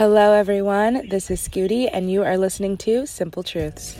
Hello, everyone. This is Scooty, and you are listening to Simple Truths.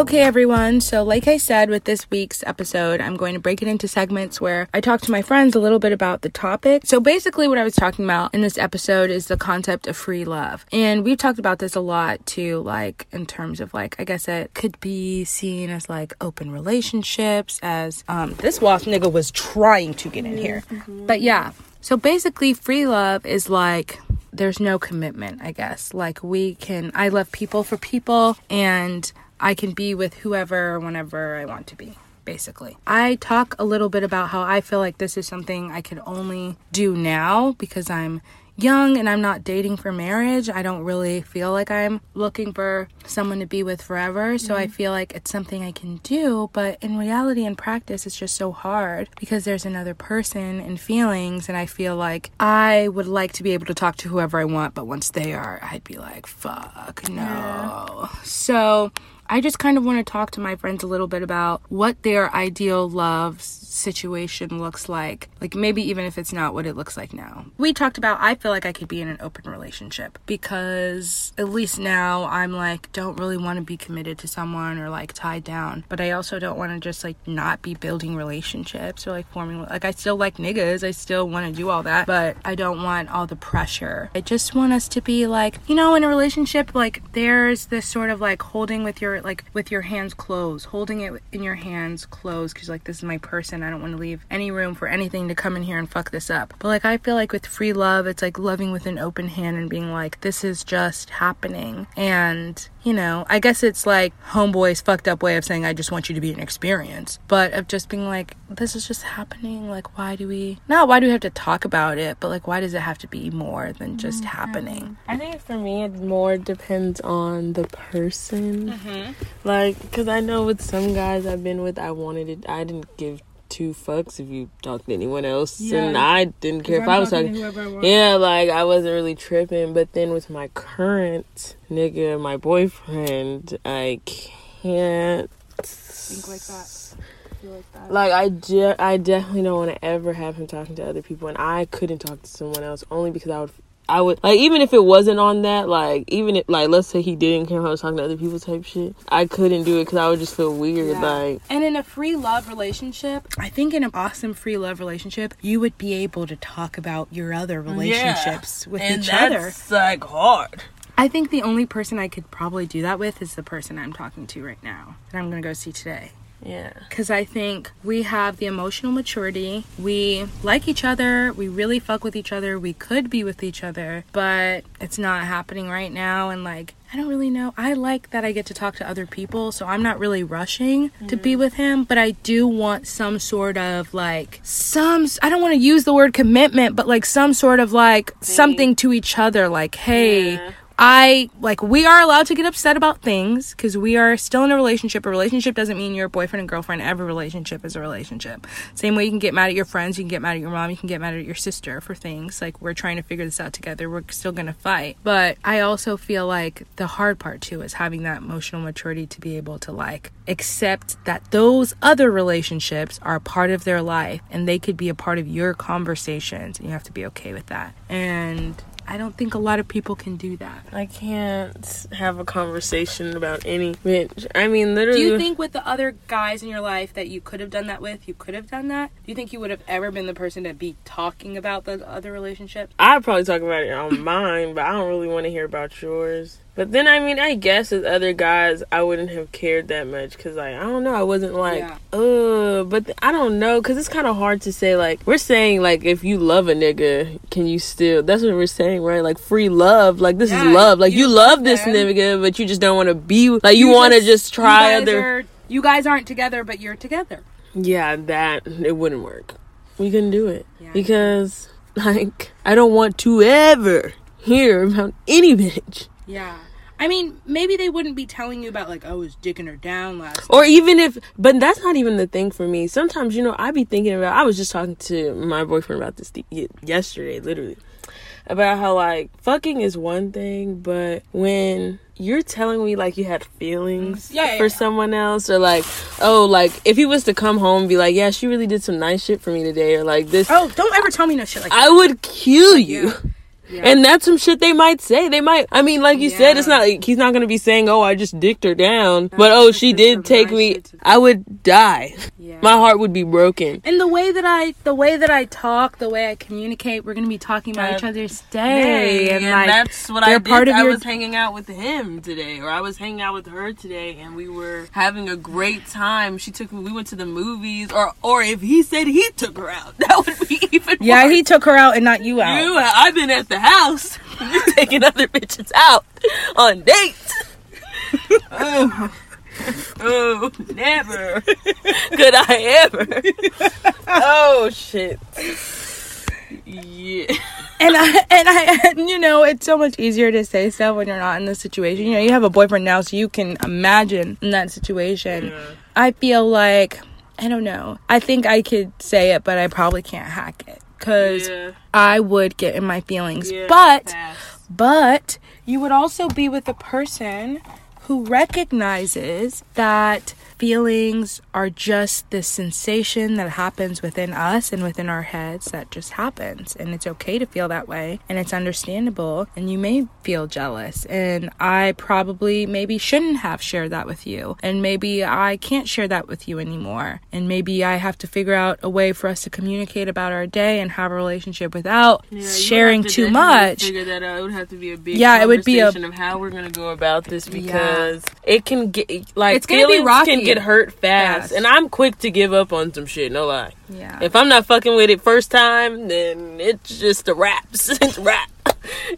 Okay, everyone. So, like I said with this week's episode, I'm going to break it into segments where I talk to my friends a little bit about the topic. So, basically, what I was talking about in this episode is the concept of free love. And we've talked about this a lot too, like in terms of like, I guess it could be seen as like open relationships, as um, this wasp nigga was trying to get in here. But yeah, so basically, free love is like there's no commitment, I guess. Like, we can, I love people for people, and I can be with whoever, whenever I want to be, basically. I talk a little bit about how I feel like this is something I could only do now because I'm young and I'm not dating for marriage. I don't really feel like I'm looking for someone to be with forever. So I mm-hmm. feel like it's something I can do, but in reality and practice, it's just so hard because there's another person and feelings. And I feel like I would like to be able to talk to whoever I want, but once they are, I'd be like, fuck, no. So I just kind of want to talk to my friends a little bit about what their ideal love situation looks like. Like maybe even if it's not what it looks like now. We talked about I feel like I could be in an open relationship because at least now I'm like don't really want to be committed to someone or like tied down, but I also don't want to just like not be building relationships or like forming like I still like niggas, I still want to do all that, but I don't want all the pressure. I just want us to be like, you know, in a relationship like there's this sort of like holding with your like with your hands closed, holding it in your hands closed cuz like this is my person. I don't want to leave any room for anything to come in here and fuck this up. But like I feel like with free love, it's like loving with an open hand and being like this is just happening. And, you know, I guess it's like homeboy's fucked up way of saying I just want you to be an experience, but of just being like this is just happening. Like why do we Not why do we have to talk about it, but like why does it have to be more than just mm-hmm. happening? I think for me, it more depends on the person. Mm-hmm. Like, because I know with some guys I've been with, I wanted it, I didn't give two fucks if you talked to anyone else. And I didn't care if I was talking. Yeah, like, I wasn't really tripping. But then with my current nigga, my boyfriend, I can't. Think like that. Feel like that. Like I, de- I definitely don't want to ever have him talking to other people, and I couldn't talk to someone else only because I would, I would like even if it wasn't on that, like even if like let's say he didn't care if I was talking to other people type shit, I couldn't do it because I would just feel weird. Yeah. Like and in a free love relationship, I think in an awesome free love relationship, you would be able to talk about your other relationships with each other. like hard. I think the only person I could probably do that with is the person I'm talking to right now that I'm gonna go see today. Yeah, Because I think we have the emotional maturity. We like each other. We really fuck with each other. We could be with each other, but it's not happening right now. And like, I don't really know. I like that I get to talk to other people, so I'm not really rushing to be mm-hmm. with him, but I do want some sort of like, some, I don't want to use the word commitment, but like some sort of like something to each other. Like, hey, Yeah. I like we are allowed to get upset about things because we are still in a relationship. A relationship doesn't mean you're a boyfriend and girlfriend. Every relationship is a relationship. Same way you can get mad at your friends, you can get mad at your mom, you can get mad at your sister for things. Like we're trying to figure this out together. We're still gonna fight. But I also feel like the hard part too is having that emotional maturity to be able to like accept that those other relationships are part of their life and they could be a part of your conversations and you have to be okay with that. And I don't think a lot of people can do that. I can't have a conversation about any bitch. I mean, literally. Do you think with the other guys in your life that you could have done that with, you could have done that? Do you think you would have ever been the person to be talking about the other relationship? I'd probably talk about it on mine, but I don't really want to hear about yours. But then, I mean, I guess with other guys, I wouldn't have cared that much because, like, I don't know, I wasn't like, Yeah. uh, but th- I don't know because it's kind of hard to say. Like, we're saying, like, if you love a nigga, can you still? That's what we're saying, right? Like, free love. Like, this Yeah, is love. Like, you you, love this them. nigga, but you just don't want to be. Like, you, want to just try you other. Are, you guys aren't together, but you're together. Yeah, that it wouldn't work. We couldn't do it Yeah. because, like, I don't want to ever hear about any bitch. Yeah. I mean, maybe they wouldn't be telling you about like oh, I was dicking her down last. Or even if, but that's not even the thing for me. Sometimes, you know, I'd be thinking about. I was just talking to my boyfriend about this yesterday, literally. about how like fucking is one thing, but when you're telling me like you had feelings Yeah, yeah, for yeah. someone else or like oh like if he was to come home and be like yeah she really did some nice shit for me today or like this Oh, don't ever tell me no shit like that. I would kill you. Yeah. And that's some shit they might say. They might. I mean, like you said, it's not like he's not gonna be saying, "Oh, I just dicked her down," but oh, she did take me. I would die. Yeah. My heart would be broken. and the way that I, the way that I talk, the way I communicate, we're gonna be talking about Uh, each other's day, and, like that's what I did. part of I your- was hanging out with him today, or I was hanging out with her today, and we were having a great time. She took me. We went to the movies, or or if he said he took her out, that would be even. yeah, worse. he took her out and not you out. You, I've been at the house. You're taking other bitches out on dates. oh. oh, never could I ever. Oh shit. Yeah. and I and I and, you know it's so much easier to say stuff when you're not in the situation. You know, you have a boyfriend now, so you can imagine in that situation. I feel like I don't know. I think I could say it, but I probably can't hack it because Yeah. I would get in my feelings. Yeah, but fast. but you would also be with a person who recognizes that feelings are just this sensation that happens within us and within our heads that just happens. And it's okay to feel that way and it's understandable and you may feel jealous. And I probably maybe shouldn't have shared that with you. And maybe I can't share that with you anymore. And maybe I have to figure out a way for us to communicate about our day and have a relationship without Yeah, sharing to too much. Figure that out. It would have to be a big Yeah, it would be a- of how we're gonna go about this because it can get like It's gonna be rocky. can get hurt fast, Fast. and I'm quick to give up on some shit. No lie. yeah If I'm not fucking with it first time, then it's just a wrap. It's a wrap.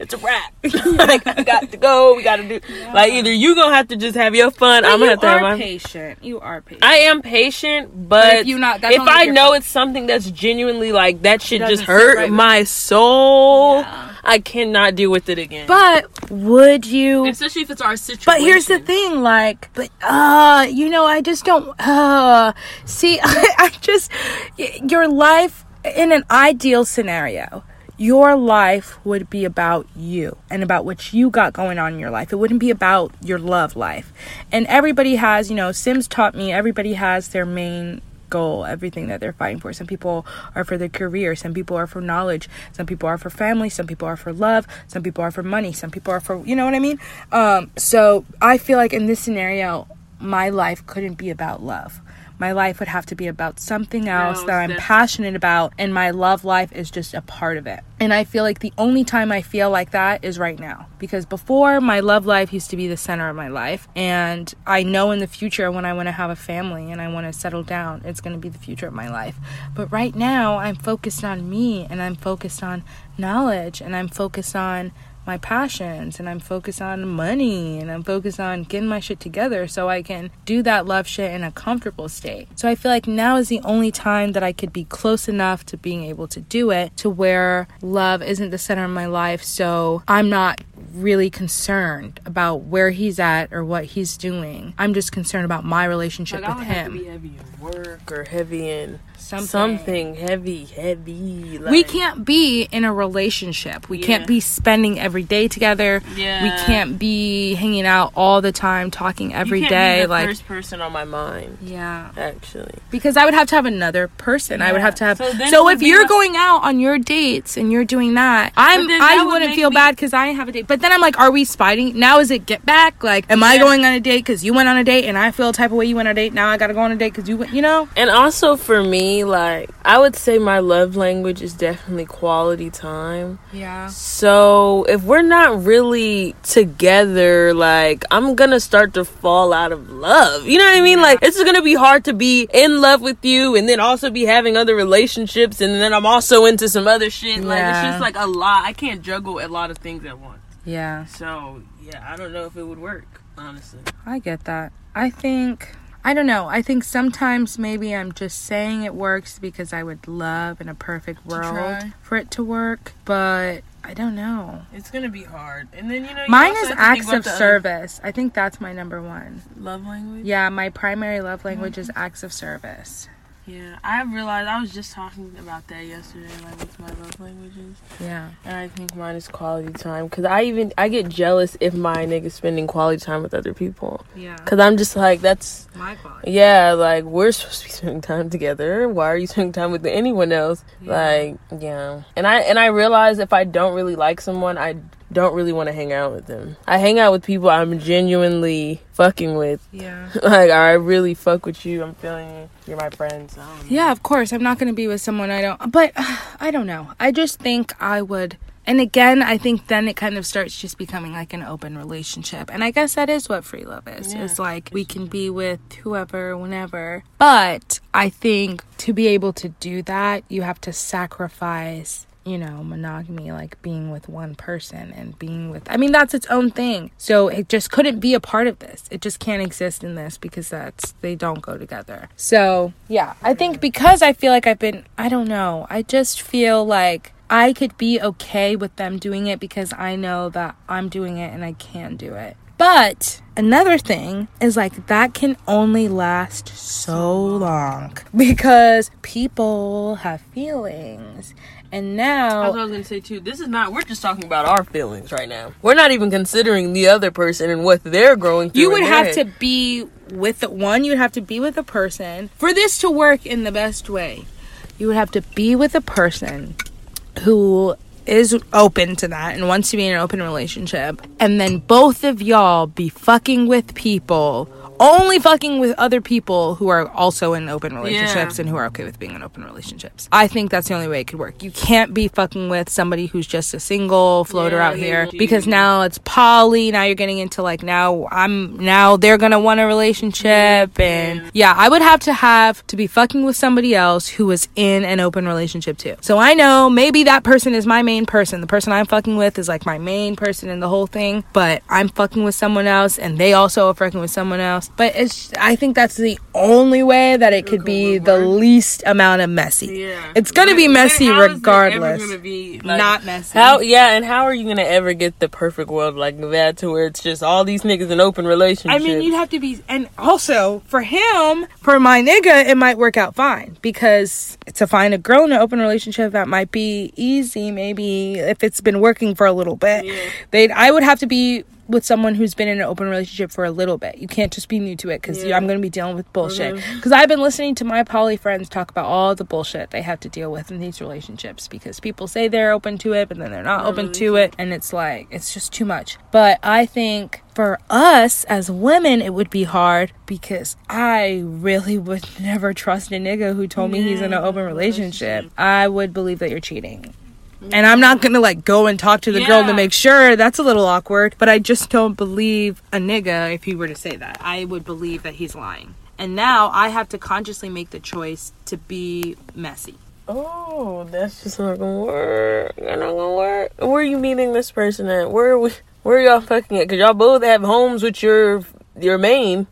It's a wrap. like I got to go. We got to do. Like either you gonna have to just have your fun. I'm gonna have to have my. patient. You are patient. I am patient, but, if you not- if I know it's something that's genuinely like that shit just hurt right my soul, Yeah. I cannot deal with it again. but would you? especially if it's our situation. But here's the thing, like, but uh, you know, I just don't. Uh, see, I, I just your life in an ideal scenario. Your life would be about you and about what you got going on in your life. It wouldn't be about your love life. And everybody has, you know, Sims taught me everybody has their main goal, everything that they're fighting for. Some people are for their career, some people are for knowledge, some people are for family, some people are for love, some people are for money, some people are for, you know what I mean? Um, so I feel like in this scenario, my life couldn't be about love. My life would have to be about something else No, that I'm passionate about, and my love life is just a part of it. And I feel like the only time I feel like that is right now. Because before, my love life used to be the center of my life. And I know in the future, when I want to have a family and I want to settle down, it's going to be the future of my life. But right now, I'm focused on me and I'm focused on knowledge and I'm focused on my passions and I'm focused on money and I'm focused on getting my shit together so I can do that love shit in a comfortable state. So I feel like now is the only time that I could be close enough to being able to do it to where love isn't the center of my life. So I'm not really concerned about where he's at or what he's doing. I'm just concerned about my relationship like, I with have to him. be heavy in work or heavy in Something. something heavy, heavy. Like, we can't be in a relationship. We can't be spending every day together. Yeah. We can't be hanging out all the time, talking every you can't Be the like, first person on my mind. yeah, Actually, because I would have to have another person. I would have to have. So So, then it would if you're like- going out on your dates and you're doing that, I'm. that I would wouldn't feel me- bad because I have a date. But then I'm like, are we spiting? Now is it get back? Like, am I going on a date because you went on a date and I feel a type of way you went on a date? Now I got to go on a date because you went. You know? and also for me, like I would say my love language is definitely quality time. Yeah. So if we're not really together, like I'm gonna start to fall out of love. You know what I mean? Like it's gonna be hard to be in love with you and then also be having other relationships and then I'm also into some other shit. Like it's just like a lot. I can't juggle a lot of things at once. Yeah. So yeah, I don't know if it would work, honestly. I get that. I think I don't know. I think sometimes maybe I'm just saying it works because I would love in a perfect world for it to work, but I don't know. It's gonna be hard. And then you know you Mine is have to think acts of the other service. I think that's my number one. Love language. Yeah, my primary love language mm-hmm. is acts of service. Yeah, I realized I was just talking about that yesterday, like with my love languages, Yeah. and I think mine is quality time. Cause I even I get jealous if my nigga's spending quality time with other people. Yeah. Cause I'm just like that's My quality. yeah, like we're supposed to be spending time together. Why are you spending time with anyone else? Yeah. Like yeah, and I and I realize if I don't really like someone, I don't really want to hang out with them. I hang out with people I'm genuinely fucking with. Yeah. like I really fuck with you. I'm feeling you. You're my friend. So I don't know. Yeah, of course. I'm not going to be with someone I don't. But I don't know. I just think I would. And again, I think then it kind of starts just becoming like an open relationship. And I guess that is what free love is. Yeah. It's like we can be with whoever, whenever. But I think to be able to do that, you have to sacrifice, you know, monogamy, like being with one person and being with. I mean, that's its own thing. So it just couldn't be a part of this. It just can't exist in this because that's, they don't go together. So, yeah, I think because I feel like I've been, I don't know, I just feel like I could be okay with them doing it because I know that I'm doing it and I can do it. But another thing is like that can only last so long because people have feelings. And now That's what I was gonna say too. This is not. We're just talking about our feelings right now. We're not even considering the other person and what they're growing through. you would have head. to be with the one, you'd have to be with a person for this to work in the best way. You would have to be with a person who is open to that and wants to be in an open relationship, and then both of y'all be fucking with people. Only fucking with other people who are also in open relationships Yeah. and who are okay with being in open relationships. I think that's the only way it could work. You can't be fucking with somebody who's just a single floater Yeah, out here they- because now it's poly. Now you're getting into like now I'm now they're gonna want a relationship and yeah, I would have to have to be fucking with somebody else who was in an open relationship too. So I know maybe that person is my main person. The person I'm fucking with is like my main person in the whole thing, but I'm fucking with someone else and they also are fucking with someone else. But it's I think that's the only way that it could be the least amount of messy. Yeah. It's gonna be But- but messy how is there ever regardless. gonna be, like- Not messy. How yeah, and how are you gonna ever get the perfect world like that to where it's just all these niggas in open relationships? I relationships? mean, you'd have to be, and also for him, for my nigga, it might work out fine because to find a girl in an open relationship that might be easy, maybe if it's been working for a little bit. Yeah. They'd, I would have to be with someone who's been in an open relationship for a little bit. You can't just be new to it because Yeah. Mm-hmm. I'm going to be dealing with bullshit. Because I've been listening to my poly friends talk about all the bullshit they have to deal with in these relationships because people say they're open to it, but then they're not open to it. And it's like, it's just too much. But I think for us as women, it would be hard because I really would never trust a nigga who told me he's in an open relationship. I would believe that you're cheating. And I'm not gonna like go and talk to the girl to make sure. That's a little awkward. But I just don't believe a nigga if he were to say that. I would believe that he's lying. And now I have to consciously make the choice to be messy. Oh, that's just not gonna work. That's not gonna work. Where are you meeting this person at? Where are we? Where are y'all fucking at? Cause y'all both have homes with your your main.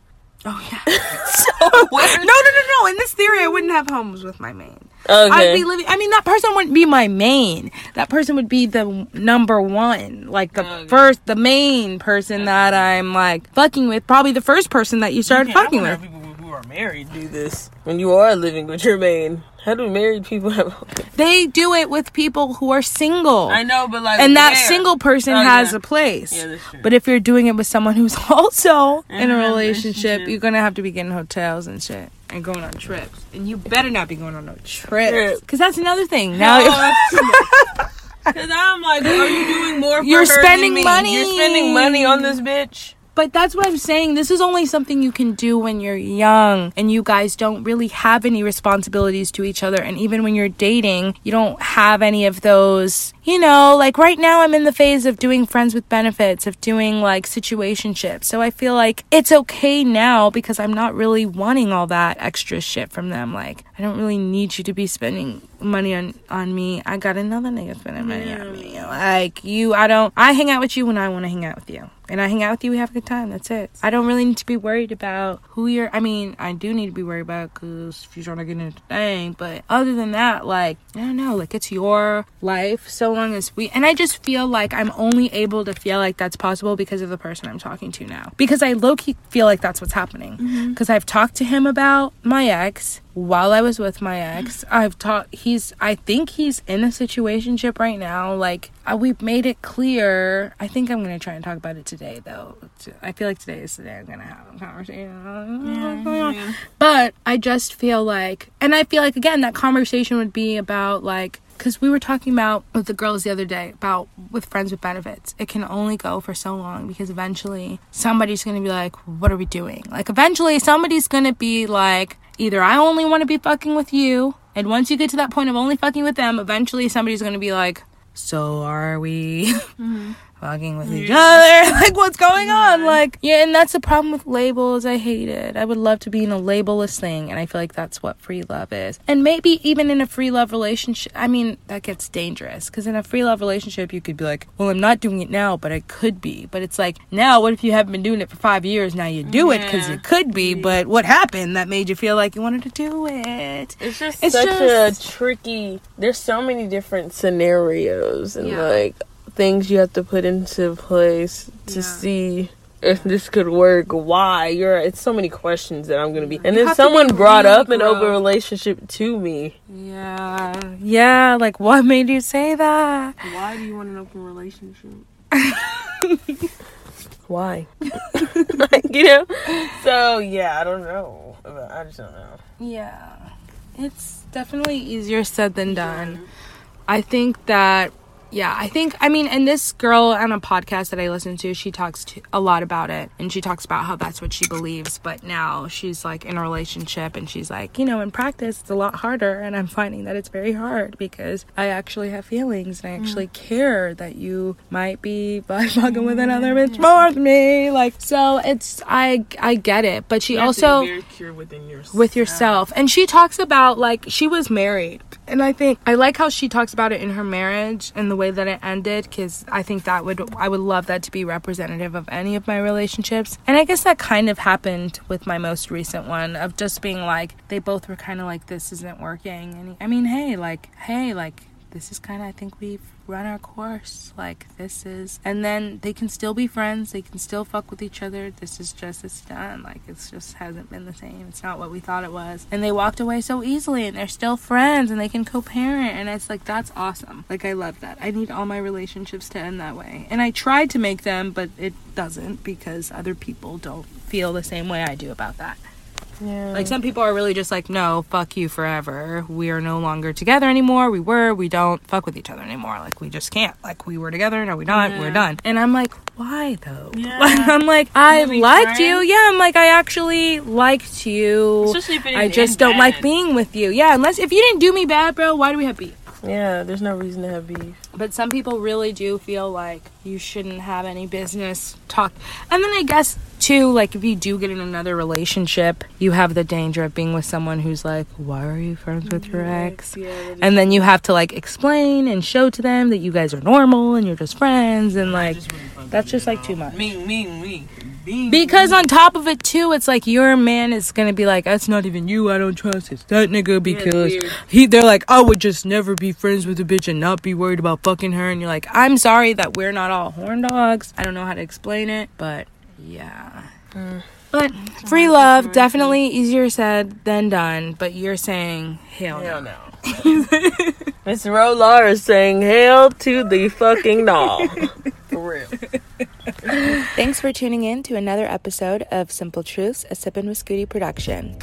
Oh yeah. so where? no, no, no, no. In this theory, I wouldn't have homes with my main. Okay. I'd be living. I mean, that person wouldn't be my main. That person would be the number one, like the Okay. first, the main person that I'm like fucking with. Probably the first person that you started fucking with. people who are married do this when you are living with your main. How do married people have? They do it with people who are single. I know, but like, and that single person Oh, has yeah. a place. Yeah, that's true. But if you're doing it with someone who's also in In a a relationship, relationship. you're gonna have to be getting hotels and shit and going on trips. And you better not be going on no trips, because that's another thing. Now, Because I'm like, are you doing more? For You're her than spending me? money. You're spending money on this bitch. But that's what I'm saying. This is only something you can do when you're young and you guys don't really have any responsibilities to each other. And even when you're dating, you don't have any of those, you know, like right now I'm in the phase of doing friends with benefits, of doing like situationships. So I feel like it's okay now because I'm not really wanting all that extra shit from them. Like, I don't really need you to be spending money on, on me. I got another nigga spending money on me. Like, you, I don't, I hang out with you when I want to hang out with you and I hang out with you, we have a good time. That's it. I don't really need to be worried about who you're. I mean, I do need to be worried about because if you're trying to get into the thing. But other than that, like, I don't know. Like, it's your life so long as we. And I just feel like I'm only able to feel like that's possible because of the person I'm talking to now. Because I low key feel like that's what's happening. Mm-hmm. Because I've talked to him about my ex while I was with my ex. I've talked. He's. I think he's in a situationship right now. Like uh, we've made it clear. I think I'm gonna try and talk about it today, though. I feel like today is the day I'm gonna have a conversation. Yeah, yeah. But I just feel like, and I feel like again that conversation would be about like because we were talking about with the girls the other day about with friends with benefits. It can only go for so long because eventually somebody's gonna be like what are we doing? Like eventually somebody's gonna be like either i only want to be fucking with you and once you get to that point of only fucking with them eventually somebody's gonna be like so are we? Mm-hmm fucking with each mm. other. like, what's going mm-hmm. on? Like, yeah, and that's the problem with labels. I hate it. I would love to be in a labelless thing, and I feel like that's what free love is. And maybe even in a free love relationship, I mean, that gets dangerous because in a free love relationship, you could be like, well, I'm not doing it now, but I could be. But it's like, now, what if you haven't been doing it for five years? Now you do yeah. it because it could be, mm-hmm. but what happened that made you feel like you wanted to do it? It's just it's such just, a tricky, there's so many different scenarios, and yeah. like, things you have to put into place to yeah. see if this could work why. You're it's so many questions that i'm gonna be and you then someone brought really up an open relationship to me. Yeah. Yeah like what made you say that? Why do you want an open relationship? Why? Like you know? So yeah i don't know. I just don't know. Yeah. It's definitely easier said than done. I think that yeah, I think I mean, and this girl on a podcast that I listen to, she talks to, a lot about it, and she talks about how that's what she believes. But now she's like in a relationship, and she's like, you know, in practice it's a lot harder, and I'm finding that it's very hard because I actually have feelings, and I actually mm. care that you might be fucking with another bitch more than me. Like, so it's I I get it, but she also yourself. with yourself, and she talks about like she was married, and I think I like how she talks about it in her marriage and the way that it ended because I think that would I would love that to be representative of any of my relationships. And I guess that kind of happened with my most recent one of just being like they both were kind of like this isn't working. And I mean, hey, like hey, like this is kind of I think we've run our course. Like this is, and then they can still be friends. They can still fuck with each other. This is just it's done. Like it's just hasn't been the same. It's not what we thought it was. And they walked away so easily, and they're still friends, and they can co-parent, and it's like that's awesome. Like I love that. I need all my relationships to end that way, and I tried to make them, but it doesn't because other people don't feel the same way I do about that. Yeah. Like some people are really just like, no, fuck you forever. We are no longer together anymore. We were, we don't fuck with each other anymore. Like we just can't. Like we were together, no, we not. Yeah. We're done. And I'm like, why though? Yeah. I'm like, I liked friends. you. Yeah, I'm like, I actually liked you. I just don't bad. like being with you. Yeah, unless if you didn't do me bad, bro, why do we have beef? Yeah, there's no reason to have beef. But some people really do feel like you shouldn't have any business talk. And then I guess too, like if you do get in another relationship, you have the danger of being with someone who's like, "Why are you friends with your ex?" Yeah, and then you have to like explain and show to them that you guys are normal and you're just friends, and like that's just like too much. Me, me, me. Because on top of it too, it's like your man is gonna be like, "That's not even you. I don't trust it's that nigga because yeah, he." They're like, "I would just never be friends with a bitch and not be worried about fucking her." And you're like, "I'm sorry that we're not all horn dogs. I don't know how to explain it, but yeah." Mm. But free love definitely easier said than done. But you're saying hell, hell no. Miss Rolar is saying hail to the fucking doll. For real. Thanks for tuning in to another episode of Simple Truths, a Sippin' with Scooty production.